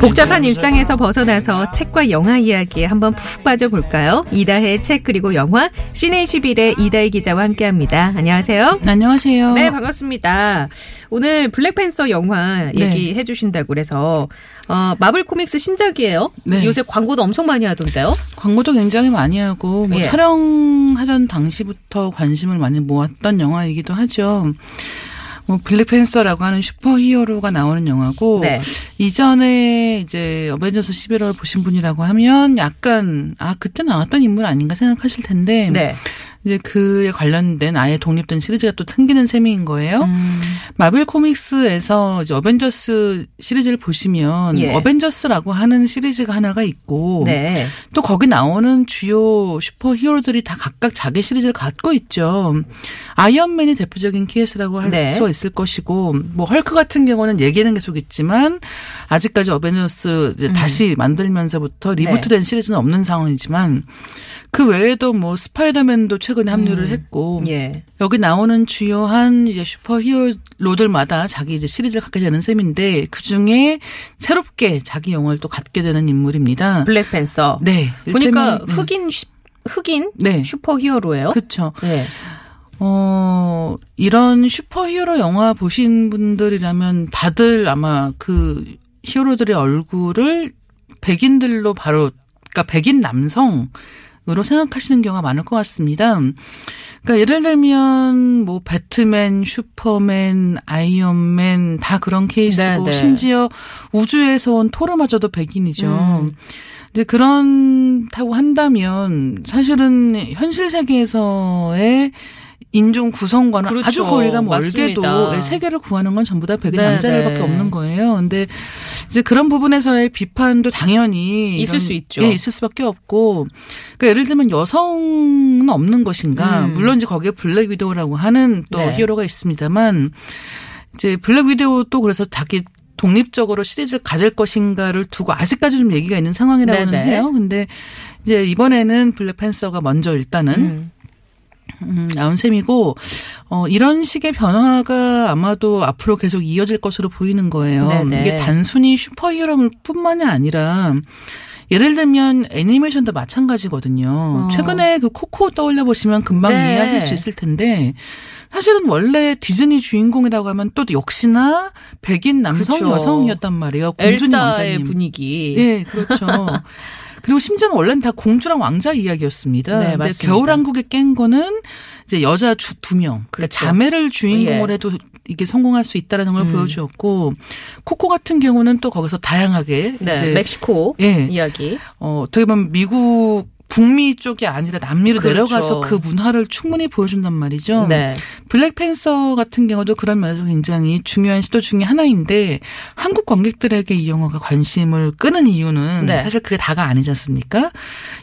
복잡한 일상에서 벗어나서 책과 영화 이야기에 한번 푹 빠져볼까요? 이다혜의 책 그리고 영화 시네21의 이다혜 기자와 함께합니다. 안녕하세요. 안녕하세요. 네, 반갑습니다. 오늘 블랙팬서 영화 네. 얘기해 주신다고 그래서 어, 마블 코믹스 신작이에요. 네. 요새 광고도 엄청 많이 하던데요. 광고도 굉장히 많이 하고 뭐 예. 촬영하던 당시부터 관심을 많이 모았던 영화이기도 하죠. 뭐 블랙팬서라고 하는 슈퍼히어로가 나오는 영화고 네. 이전에 이제 어벤져스 시빌 워 보신 분이라고 하면 약간 아 그때 나왔던 인물 아닌가 생각하실 텐데 네. 이제 그에 관련된 아예 독립된 시리즈가 또 생기는 셈인 거예요. 음. 마블 코믹스에서 이제 어벤져스 시리즈를 보시면 예. 어벤져스라고 하는 시리즈가 하나가 있고 네. 또 거기 나오는 주요 슈퍼 히어로들이 다 각각 자기 시리즈를 갖고 있죠. 아이언맨이 대표적인 케이스라고 할 네. 있을 것이고 뭐 헐크 같은 경우는 얘기는 계속 있지만 아직까지 어벤져스 이제 다시 만들면서부터 reboot된 시리즈는 없는 상황이지만 그 외에도 뭐 스파이더맨도 최근에 합류를 했고 예. 여기 나오는 주요한 이제 슈퍼 히어로들마다 자기 이제 시리즈를 갖게 되는 셈인데 그 중에 새롭게 자기 영화를 또 갖게 되는 인물입니다. 블랙팬서. 네. 보니까 음, 흑인 슈- 흑인 네. 슈퍼 히어로예요. 그렇죠. 네. 어, 이런 슈퍼히어로 영화 보신 분들이라면 다들 아마 그 히어로들의 얼굴을 백인들로 바로, 그러니까 백인 남성 으로 생각하시는 경우가 많을 것 같습니다. 그러니까 예를 들면 뭐 배트맨, 슈퍼맨, 아이언맨 다 그런 케이스고 네, 네. 심지어 우주에서 온 토르마저도 백인이죠. 음. 이제 그런다고 한다면 사실은 현실 세계에서의 인종 구성과는 그렇죠. 아주 거리가 멀게도 맞습니다. 세계를 구하는 건 전부 다 백인 네, 남자들밖에 네. 없는 거예요. 근데 이제 그런 부분에서의 비판도 당연히 있을 이런- 수 있죠. 예, 있을 수밖에 없고. 그러니까 예를 들면 여성은 없는 것인가? 음. 물론 이제 거기에 블랙 위도우라고 하는 또 네. 히어로가 있습니다만 이제 블랙 위도우도 그래서 자기 독립적으로 시리즈를 가질 것인가를 두고 아직까지 좀 얘기가 있는 상황이라고는 네네. 해요. 근데 이제 이번에는 블랙팬서가 먼저 일단은 음. 음, 나온 셈이고 어 이런 식의 변화가 아마도 앞으로 계속 이어질 것으로 보이는 거예요. 네네. 이게 단순히 슈퍼히어로물뿐만이 아니라 예를 들면 애니메이션도 마찬가지거든요. 어. 최근에 그 코코 떠올려 보시면 금방 네. 이해하실 수 있을 텐데 사실은 원래 디즈니 주인공이라고 하면 또 역시나 백인 남성 그렇죠. 여성이었단 말이에요. 공주님 엘사의 왕자님. 분위기. 예, 그렇죠. 그리고 심지어는 원래는 다 공주랑 왕자 이야기였습니다. 네, 근데 맞습니다. 겨울왕국에 깬 거는 이제 여자 주, 두 명. 그러니까 그렇죠. 자매를 주인공으로 예. 해도 이게 성공할 수 있다라는 걸 음. 보여주었고 코코 같은 경우는 또 거기서 다양하게 네. 멕시코 예. 이야기. 어, 어떻게 보면 미국 북미 쪽이 아니라 남미로 그렇죠. 내려가서 그 문화를 충분히 보여준단 말이죠. 네. 블랙팬서 같은 경우도 그런 면에서 굉장히 중요한 시도 중에 하나인데 한국 관객들에게 이 영화가 관심을 끄는 이유는 네. 사실 그게 다가 아니지 않습니까?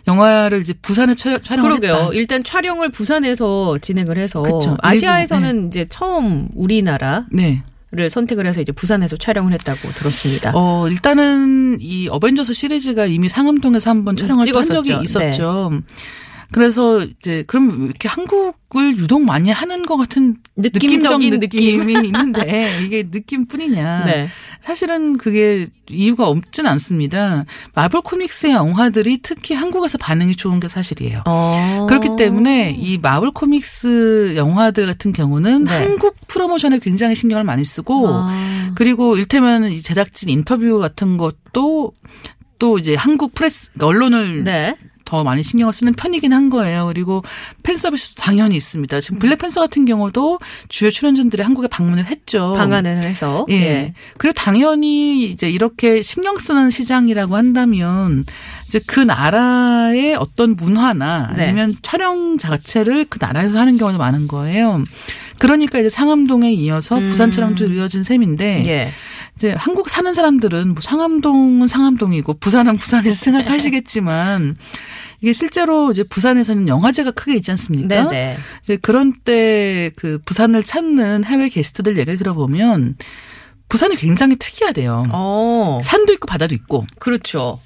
영화를 이제 부산에 촬- 촬영을 그러게요. 했다. 일단 촬영을 부산에서 진행을 해서 그쵸. 아시아에서는 이제 처음 우리나라 를 네. 선택을 해서 이제 부산에서 촬영을 했다고 들었습니다. 어, 일단은 이 어벤져스 시리즈가 이미 상암동에서 한번 촬영을 한 찍었었죠. 적이 있었죠. 그래서 이제 그럼 이렇게 한국을 유독 많이 하는 것 같은 느낌적인 느낌적 느낌이 있는데 이게 느낌뿐이냐? 네. 사실은 그게 이유가 없진 않습니다. 마블 코믹스의 영화들이 특히 한국에서 반응이 좋은 게 사실이에요. 어. 그렇기 때문에 이 마블 코믹스 영화들 같은 경우는 네. 한국 프로모션에 굉장히 신경을 많이 쓰고 아. 그리고 일테면 이 제작진 인터뷰 같은 것도 또 이제 한국 프레스 그러니까 언론을 네. 더 많이 신경을 쓰는 편이긴 한 거예요. 그리고 팬 서비스도 당연히 있습니다. 지금 블랙 팬서 같은 경우도 주요 출연진들이 한국에 방문을 했죠. 방한을 해서. 예. 그리고 당연히 이제 이렇게 신경 쓰는 시장이라고 한다면 이제 그 나라의 어떤 문화나 네. 아니면 촬영 자체를 그 나라에서 하는 경우도 많은 거예요. 그러니까 이제 상암동에 이어서 음. 부산처럼 또 이어진 셈인데 예. 이제 한국 사는 사람들은 뭐 상암동은 상암동이고 부산은 부산에서 생각하시겠지만 이게 실제로 이제 부산에서는 영화제가 크게 있지 않습니까? 네네. 이제 그런 때 그 부산을 찾는 해외 게스트들 얘기를 들어보면 부산이 굉장히 특이하대요. 어, 산도 있고 바다도 있고 그렇죠.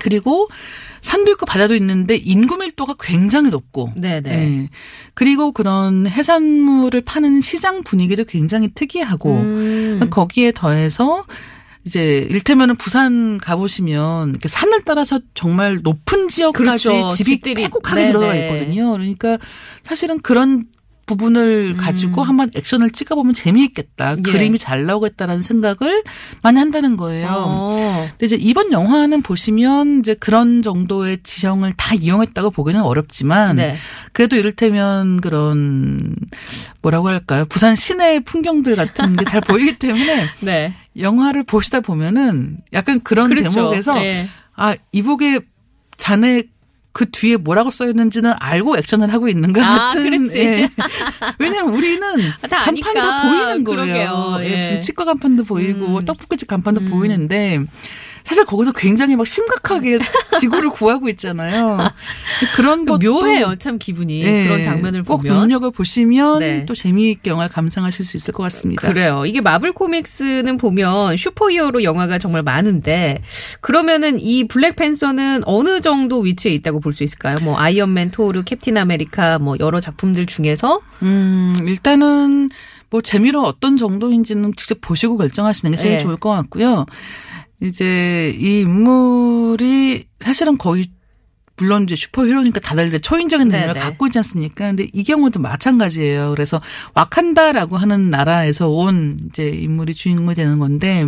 그리고 산도 있고 바다도 있는데 인구 밀도가 굉장히 높고 네네. 예. 그리고 그런 해산물을 파는 시장 분위기도 굉장히 특이하고 음. 거기에 더해서 이제 일테면은 부산 가보시면 이렇게 산을 따라서 정말 높은 지역까지 그렇죠. 집이. 빼곡하게 네네. 들어가 있거든요. 그러니까 사실은 그런 부분을 가지고 한번 액션을 찍어보면 재미있겠다. 음. 예. 그림이 잘 나오겠다라는 생각을 많이 한다는 거예요. 어. 근데 이제 이번 영화는 보시면 이제 그런 정도의 지형을 다 이용했다고 보기는 어렵지만 네. 그래도 이를테면 그런 뭐라고 할까요? 부산 시내 풍경들 같은 게 잘 보이기 때문에 네. 영화를 보시다 보면은 약간 그런 그렇죠. 대목에서 네. 아 이복에 자네 그 뒤에 뭐라고 써 있는지는 알고 액션을 하고 있는가 아, 같은. 그렇지. 예. 왜냐면 우리는 다 간판도 아니까. 보이는 거예요. 그러게요. 예, 예. 치과 간판도 보이고 음. 떡볶이집 간판도 보이는데 사실 거기서 굉장히 막 심각하게 지구를 구하고 있잖아요. 그런 것도 묘해요, 참 기분이 예, 그런 장면을 꼭 보면. 눈여겨 보시면 네. 또 재미있게 영화를 감상하실 수 있을 것 같습니다. 그래요. 이게 마블 코믹스는 보면 슈퍼히어로 영화가 정말 많은데 그러면은 이 블랙팬서는 어느 정도 위치에 있다고 볼 수 있을까요? 뭐 아이언맨, 토르, 캡틴 아메리카 뭐 여러 작품들 중에서 음, 일단은 뭐 재미로 어떤 정도인지는 직접 보시고 결정하시는 게 제일 예. 좋을 것 같고요. 이제 이 인물이 사실은 거의 물론 이제 슈퍼히어로니까 다들 이제 초인적인 능력을 네네. 갖고 있지 않습니까? 근데 이 경우도 마찬가지예요. 그래서 와칸다라고 하는 나라에서 온 이제 인물이 주인공이 되는 건데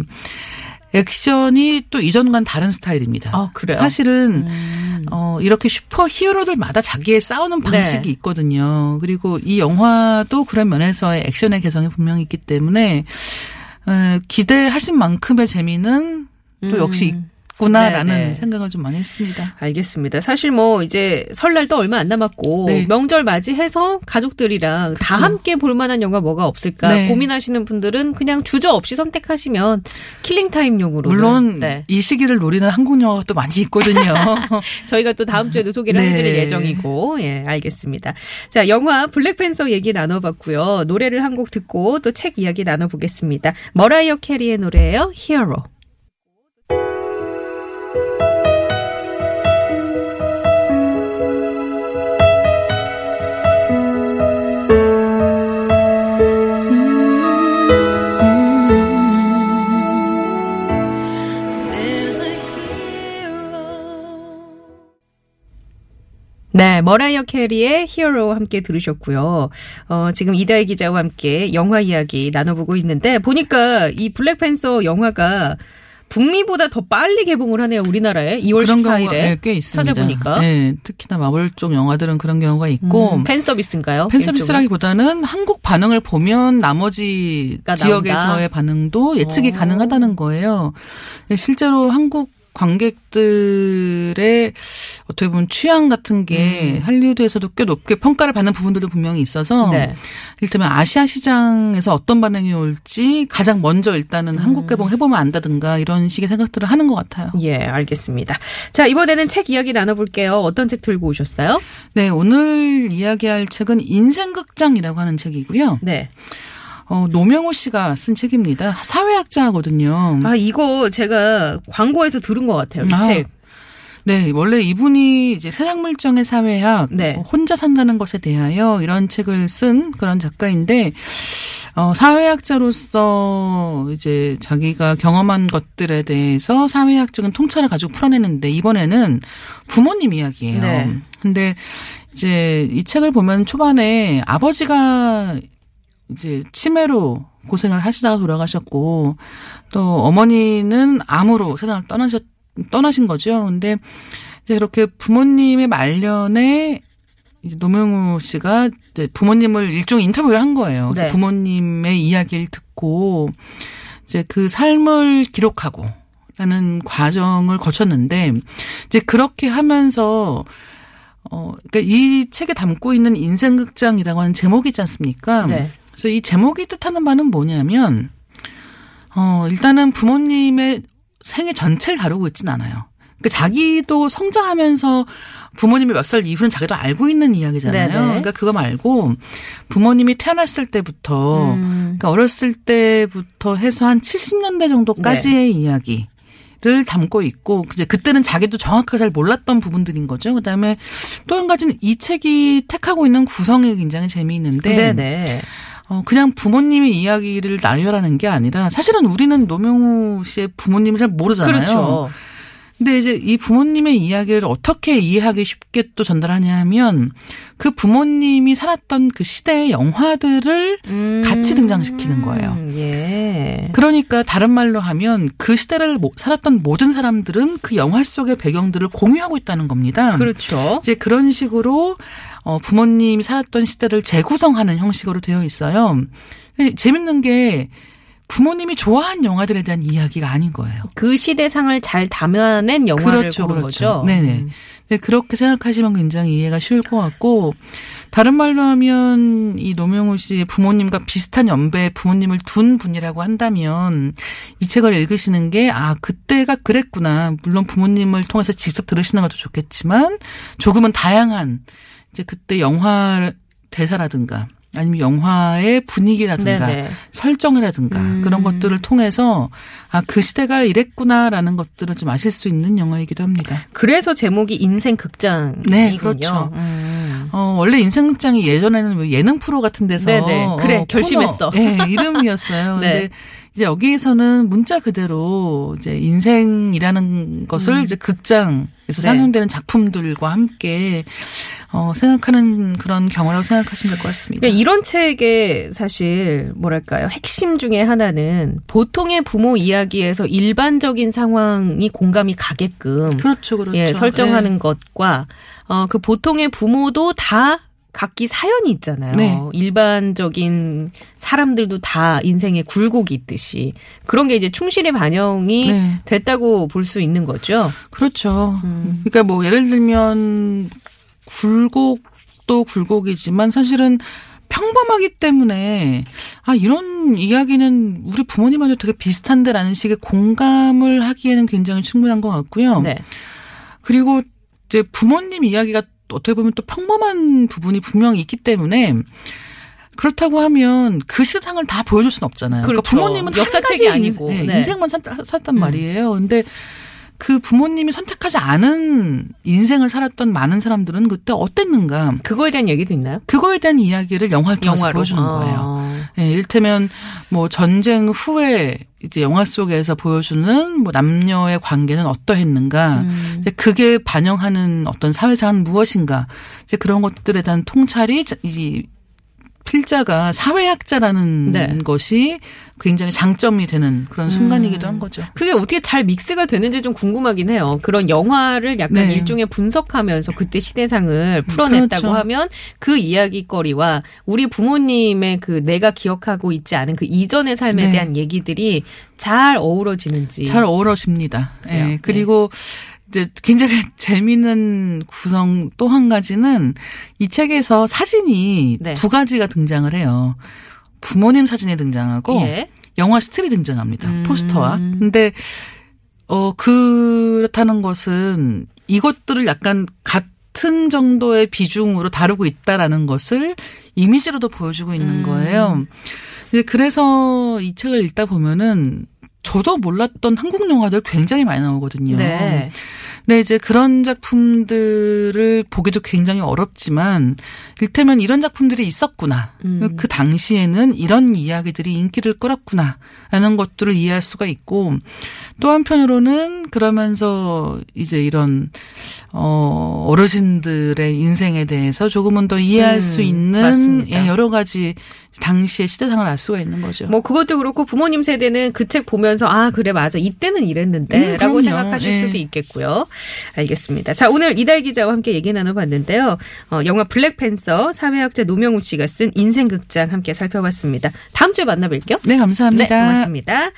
액션이 또 이전과는 다른 스타일입니다. 아, 그래요? 사실은 음. 어, 이렇게 슈퍼 히어로들마다 자기의 싸우는 방식이 네. 있거든요. 그리고 이 영화도 그런 면에서의 액션의 개성이 분명히 있기 때문에, 에, 기대하신 만큼의 재미는 또 역시 있구나라는 음. 네네. 생각을 좀 많이 했습니다. 알겠습니다. 사실 뭐 이제 설날도 얼마 안 남았고 네. 명절 맞이해서 가족들이랑 다 그쵸. 함께 볼 만한 영화 뭐가 없을까 네. 고민하시는 분들은 그냥 주저 없이 선택하시면 killing time용으로 물론 네. 이 시기를 노리는 한국 영화가 또 많이 있거든요. 저희가 또 다음 주에도 소개를 네. 해드릴 예정이고, 예, 알겠습니다. 자, 영화 블랙팬서 얘기 나눠봤고요. 노래를 한 곡 듣고 또 책 이야기 나눠보겠습니다. 머라이어 캐리의 노래예요, Hero. 네, 머라이어 캐리의 히어로 함께 들으셨고요. 어, 지금 이다혜 기자와 함께 영화 이야기 나눠보고 있는데 보니까 이 블랙팬서 영화가 북미보다 더 빨리 개봉을 하네요. 우리나라에 2월 그런 14일에 경우가 예, 꽤 있습니다. 찾아보니까 네, 특히나 마블 쪽 영화들은 그런 경우가 있고 음, 팬 서비스인가요? 팬 서비스라기보다는 한국 반응을 보면 나머지 가 지역에서의 나온다? 반응도 예측이 어. 가능하다는 거예요. 실제로 한국 관객들의 어떻게 보면 취향 같은 게 할리우드에서도 꽤 높게 평가를 받는 부분들도 분명히 있어서 음. 네. 일테면 아시아 시장에서 어떤 반응이 올지 가장 먼저 일단은 한국 개봉 해보면 안다든가 이런 식의 생각들을 하는 것 같아요. 예, 알겠습니다. 자, 이번에는 책 이야기 나눠볼게요. 어떤 책 들고 오셨어요? 네, 오늘 이야기할 책은 인생극장이라고 하는 책이고요. 네. 어, 노명호 씨가 쓴 책입니다. 사회학자거든요. 아, 이거 제가 광고에서 들은 것 같아요. 이 아, 책. 네, 원래 이분이 이제 세상 물정의 사회학, 네. 뭐 혼자 산다는 것에 대하여 이런 책을 쓴 그런 작가인데, 어, 사회학자로서 이제 자기가 경험한 것들에 대해서 사회학적인 통찰을 가지고 풀어내는데 이번에는 부모님 이야기예요. 네. 근데 이제 이 책을 보면 초반에 아버지가 이제 치매로 고생을 하시다가 돌아가셨고 또 어머니는 암으로 세상을 떠나셨 떠나신 거죠. 근데 이제 그렇게 부모님의 말년에 이제 노명우 씨가 이제 부모님을 일종의 인터뷰를 한 거예요. 그래서 네. 부모님의 이야기를 듣고 이제 그 삶을 기록하고 라는 과정을 거쳤는데 이제 그렇게 하면서 어 그러니까 이 책에 담고 있는 인생극장이라고 하는 제목이 있지 않습니까? 네. 그래서 이 제목이 뜻하는 바는 뭐냐면 어 일단은 부모님의 생애 전체를 다루고 있진 않아요. 그러니까 자기도 성장하면서 부모님이 몇 살 이후는 자기도 알고 있는 이야기잖아요. 네네. 그러니까 그거 말고 부모님이 태어났을 때부터 음. 그러니까 어렸을 때부터 해서 한 70년대 정도까지의 네. 이야기 를 담고 있고 이제 그때는 자기도 정확하게 잘 몰랐던 부분들인 거죠. 그다음에 또 한 가지는 이 책이 택하고 있는 구성이 굉장히 재미있는데 네네. 어, 그냥 부모님의 이야기를 나열하는 게 아니라 사실은 우리는 노명우 씨의 부모님을 잘 모르잖아요. 그렇죠. 근데 이제 이 부모님의 이야기를 어떻게 이해하기 쉽게 또 전달하냐 하면 그 부모님이 살았던 그 시대의 영화들을 음. 같이 등장시키는 거예요. 예. 그러니까 다른 말로 하면 그 시대를 모- 살았던 모든 사람들은 그 영화 속의 배경들을 공유하고 있다는 겁니다. 그렇죠. 이제 그런 식으로 어 부모님이 살았던 시대를 재구성하는 형식으로 되어 있어요. 재밌는 게 부모님이 좋아한 영화들에 대한 이야기가 아닌 거예요. 그 시대상을 잘 담아낸 영화를 그렇죠, 그렇죠. 거죠. 네네. 음. 네, 그렇게 생각하시면 굉장히 이해가 쉬울 것 같고 다른 말로 하면 이 노명우 씨의 부모님과 비슷한 연배의 부모님을 둔 분이라고 한다면 이 책을 읽으시는 게 아 그때가 그랬구나. 물론 부모님을 통해서 직접 들으시는 것도 좋겠지만 조금은 다양한 이제 그때 영화 대사라든가 아니면 영화의 분위기라든가 네네. 설정이라든가 음. 그런 것들을 통해서 아 그 시대가 이랬구나라는 것들을 좀 아실 수 있는 영화이기도 합니다. 그래서 제목이 인생 극장이군요. 네, 그렇죠. 음. 어, 원래 인생 극장이 예전에는 뭐 예능 프로 같은 데서 네네. 그래, 어, 결심했어. 코너, 예, 이름이었어요. 네. 근데 이제 여기에서는 문자 그대로 이제 인생이라는 것을 이제 극장에서 음. 네. 상영되는 작품들과 함께 어, 생각하는 그런 경우라고 생각하시면 될 것 같습니다. 그러니까 이런 책의 사실 뭐랄까요 핵심 중에 하나는 보통의 부모 이야기에서 일반적인 상황이 공감이 가게끔 그렇죠, 그렇죠. 예, 설정하는 예. 것과 어, 그 보통의 부모도 다 각기 사연이 있잖아요. 네. 일반적인 사람들도 다 인생에 굴곡이 있듯이 그런 게 이제 충실히 반영이 네. 됐다고 볼 수 있는 거죠. 그렇죠. 음. 그러니까 뭐 예를 들면 굴곡도 굴곡이지만 사실은 평범하기 때문에 아 이런 이야기는 우리 부모님한테 되게 비슷한데라는 식의 공감을 하기에는 굉장히 충분한 것 같고요. 네. 그리고 이제 부모님 이야기가 어떻게 보면 또 평범한 부분이 분명히 있기 때문에 그렇다고 하면 그 세상을 다 보여줄 수는 없잖아요. 그러니까 그렇죠. 부모님은 한 역사책이 가지 아니고. 인생, 네, 네. 인생만 살, 샀단 말이에요. 근데 그 부모님이 선택하지 않은 인생을 살았던 많은 사람들은 그때 어땠는가 그거에 대한 얘기도 있나요? 그거에 대한 이야기를 영화를 통해서 영화로 보여주는 아. 거예요. 예, 일테면 뭐 전쟁 후에 이제 영화 속에서 보여주는 뭐 남녀의 관계는 어떠했는가, 음. 그게 반영하는 어떤 사회상은 무엇인가, 이제 그런 것들에 대한 통찰이 자- 이 필자가 사회학자라는 네. 것이 굉장히 장점이 되는 그런 순간이기도 한 거죠. 그게 어떻게 잘 믹스가 되는지 좀 궁금하긴 해요. 그런 영화를 약간 네. 일종의 분석하면서 그때 시대상을 풀어냈다고 그렇죠. 하면 그 이야기거리와 우리 부모님의 그 내가 기억하고 있지 않은 그 이전의 삶에 네. 대한 얘기들이 잘 어우러지는지. 잘 어우러집니다. 그래요? 네. 예. 그리고 이제 굉장히 재미있는 구성 또 한 가지는 이 책에서 사진이 네. 두 가지가 등장을 해요. 부모님 사진이 등장하고 예. 영화 스틸이 등장합니다. 음. 포스터와. 근데 어 그렇다는 것은 이것들을 약간 같은 정도의 비중으로 다루고 있다라는 것을 이미지로도 보여주고 있는 음. 거예요. 그래서 이 책을 읽다 보면은 저도 몰랐던 한국 영화들 굉장히 많이 나오거든요. 네. 근데 이제 그런 작품들을 보기도 굉장히 어렵지만 일테면 이런 작품들이 있었구나. 음. 그 당시에는 이런 이야기들이 인기를 끌었구나 라는 것들을 이해할 수가 있고 또 한편으로는 그러면서 이제 이런 어 어르신들의 인생에 대해서 조금은 더 이해할 음, 수 있는 맞습니다. 예, 여러 가지 당시의 시대상을 알 수가 있는 거죠. 뭐 그것도 그렇고 부모님 세대는 그 책 보면서 아 그래 맞아 이때는 음, 이랬는데라고 그럼요. 생각하실 예. 수도 있겠고요. 알겠습니다. 자 오늘 이달 기자와 함께 얘기 나눠봤는데요. 어, 영화 블랙팬서 사회학자 노명우 씨가 쓴 인생극장 함께 살펴봤습니다. 다음 주에 만나뵐게요. 네, 감사합니다. 네 고맙습니다.